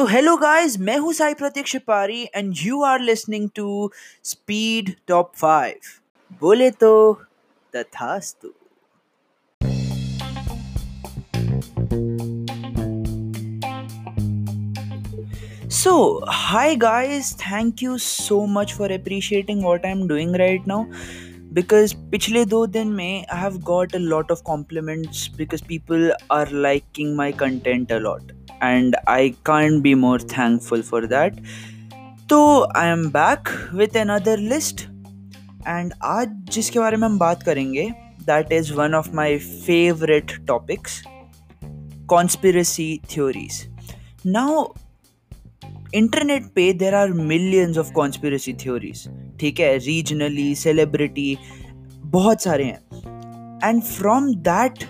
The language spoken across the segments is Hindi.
सो हेलो गाइस मैं हूं Sai Prateek Shipari and you are listening to speed top five बोले तो तथास्तु So, hi guys, thank you so much for appreciating what I'm doing right now. Because पिछले दो दिन में I have got a lot of compliments because people are liking my content a lot. and I can be more thankful for that तो I am back with another list and आज जिसके बारे में हम बात करेंगे that is one of my favourite topics conspiracy theories now internet पे there are millions of conspiracy theories ठीक है रीजनली सेलिब्रिटी बहुत सारे हैं. And from that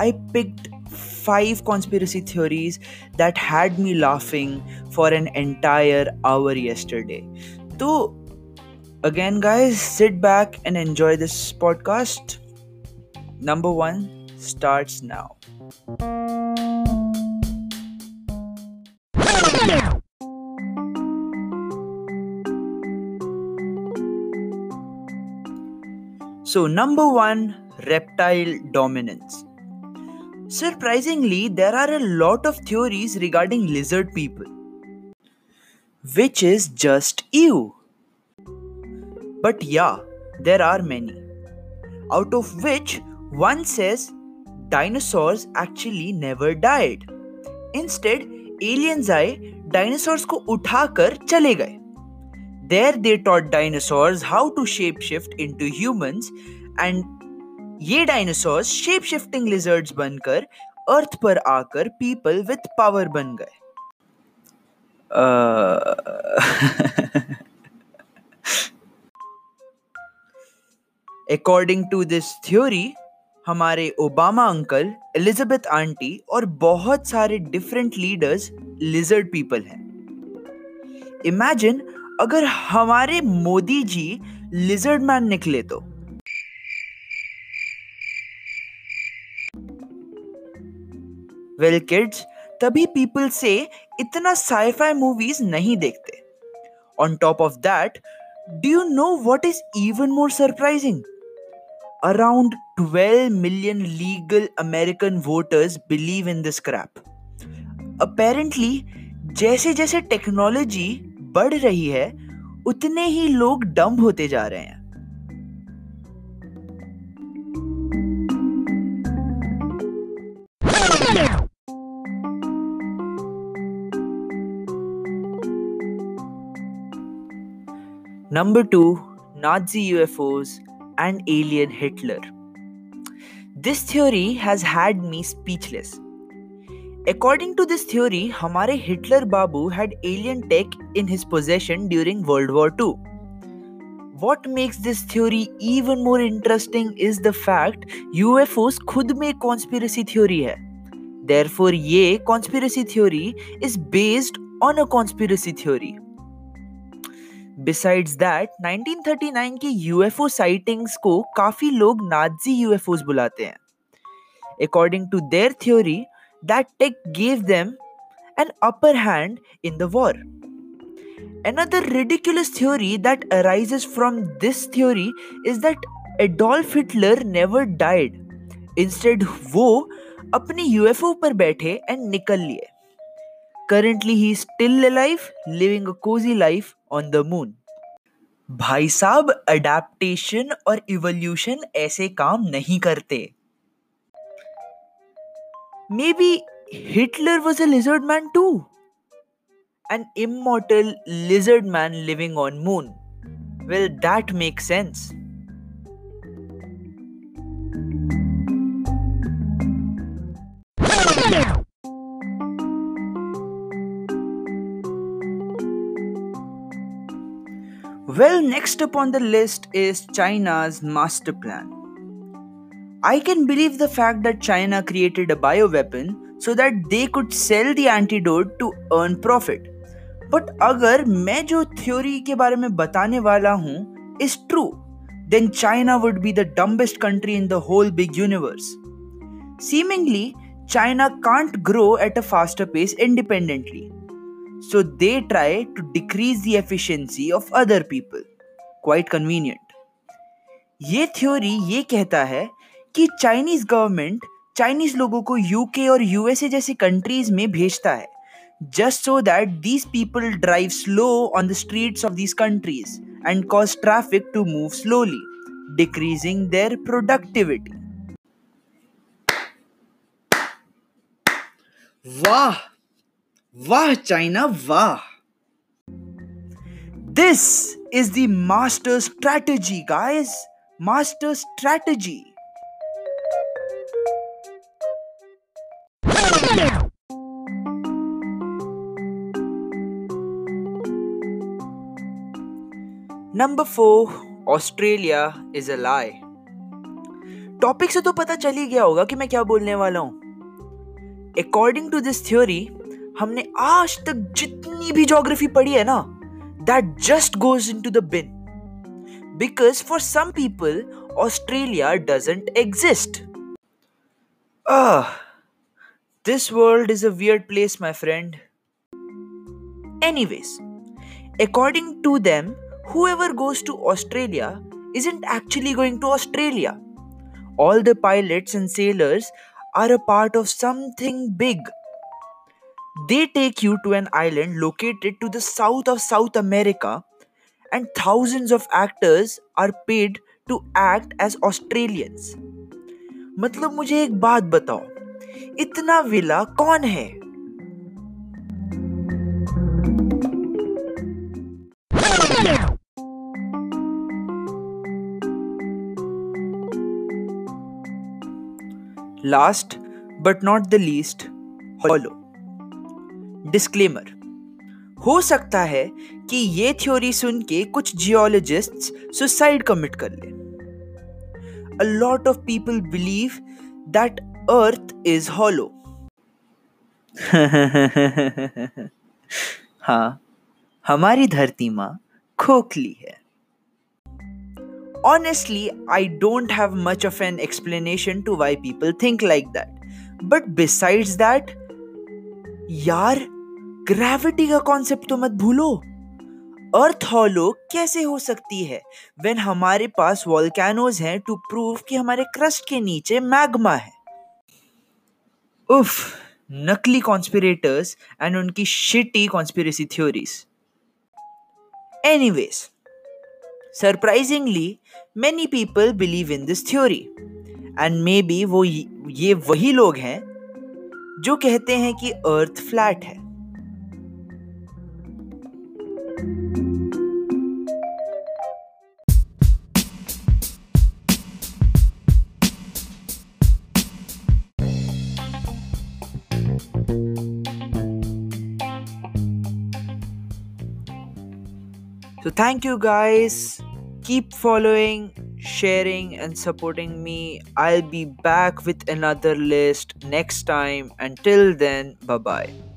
I picked five conspiracy theories that had me laughing for an entire hour yesterday. So, again, guys, sit back and enjoy this podcast. Number one starts now. So, number one, reptile dominance. Surprisingly, there are a lot of theories regarding lizard people, which is just you. But yeah, there are many. Out of which, one says dinosaurs actually never died. Instead, aliens आए डायनासोर्स को उठाकर चले गए There they taught dinosaurs how to shapeshift into humans and ये डायनासोर्स शेप शिफ्टिंग लिजर्ड्स बनकर अर्थ पर आकर पीपल विथ पावर बन गए। अकॉर्डिंग टू दिस थ्योरी हमारे ओबामा अंकल एलिजाबेथ आंटी और बहुत सारे डिफरेंट लीडर्स लिजर्ड पीपल हैं। इमेजिन अगर हमारे मोदी जी लिजर्ड मैन निकले तो। वेल किड्स तभी पीपल से इतना साइफाई मूवीज़ नहीं देखते। On top of that do you know what is even more surprising around 12 million legal American voters believe in this crap apparently जैसे जैसे टेक्नोलॉजी बढ़ रही है, उतने ही लोग डम्ब होते जा रहे हैं। Number 2 Nazi UFOs and alien Hitler. This theory has had me speechless. According to this theory, हमारे Hitler Babu had alien tech in his possession during World War II. What makes this theory even more interesting is the fact UFOs खुद में conspiracy theory है. Therefore, ये conspiracy theory is based on a conspiracy theory. Besides that, 1939 की UFO sightings को काफ़ी लोग नाजी UFOs बुलाते हैं. According to their theory, that tech gave them an upper hand in the war. Another ridiculous theory that arises from this theory is that Adolf Hitler never died. Instead, वो अपने यूएफओ पर बैठे एंड निकल लिए currently he still life living a cosy life on the moon भाई साहब अडेप्टेशन और इवोल्यूशन ऐसे काम नहीं करते Maybe Hitler was a lizard man too. An immortal lizard man living on moon. Well, that makes sense. Well, next up on the list is China's master plan. I can believe the fact that China created a bioweapon so that they could sell the antidote to earn profit. But अगर मैं जो थ्योरी के बारे में बताने वाला हूँ is true, then China would be the dumbest country in the whole big universe. Seemingly, China can't grow at a faster pace independently. so they try to decrease the efficiency of other people. Quite convenient. ये थ्योरी ये कहता है कि चाइनीज़ गवर्नमेंट चाइनीज़ लोगों को यूके और यूएसए जैसे कंट्रीज़ में भेजता है just so that these people drive slow on the streets of these countries and cause traffic to move slowly decreasing their productivity वाह! वाह चाइना वाह this is the master strategy, guys. Master strategy. Number four Australia is a lie topic से तो पता चल ही गया होगा कि मैं क्या बोलने वाला हूँ अकॉर्डिंग टू दिस थ्योरी हमने आज तक जितनी भी ज्योग्राफी पढ़ी है ना that just goes into the bin because for some people Australia doesn't exist this world is a weird place my friend anyways according to them whoever goes to Australia isn't actually going to Australia. All the pilots and sailors are a part of something big. They take you to an island located to the south of South America, and thousands of actors are paid to act as Australians. मतलब मुझे एक बात बताओ इतना विला कौन है last but not the least hollow Disclaimer हो सकता है कि ये थ्योरी सुन के कुछ जियोलॉजिस्ट सुसाइड कमिट कर ले। Lot of people believe that earth is hollow हा, हमारी धरती माँ खोखली है। Honestly I don't have much of an explanation to why people think like that but besides that यार ग्रेविटी का कॉन्सेप्ट तो मत भूलो। अर्थ हॉलो कैसे हो सकती है? वेन हमारे पास वॉल्केनोज हैं टू प्रूव कि हमारे क्रस्ट के नीचे मैग्मा है। उफ नकली कॉन्स्पिरेटर्स एंड उनकी shitty conspiracy theories anyways surprisingly many people believe in this theory and maybe वो ये वही लोग हैं, जो कहते हैं कि अर्थ फ्लैट है। So, thank you guys keep following, sharing, and supporting me. I'll be back with another list next time. Until then, bye bye.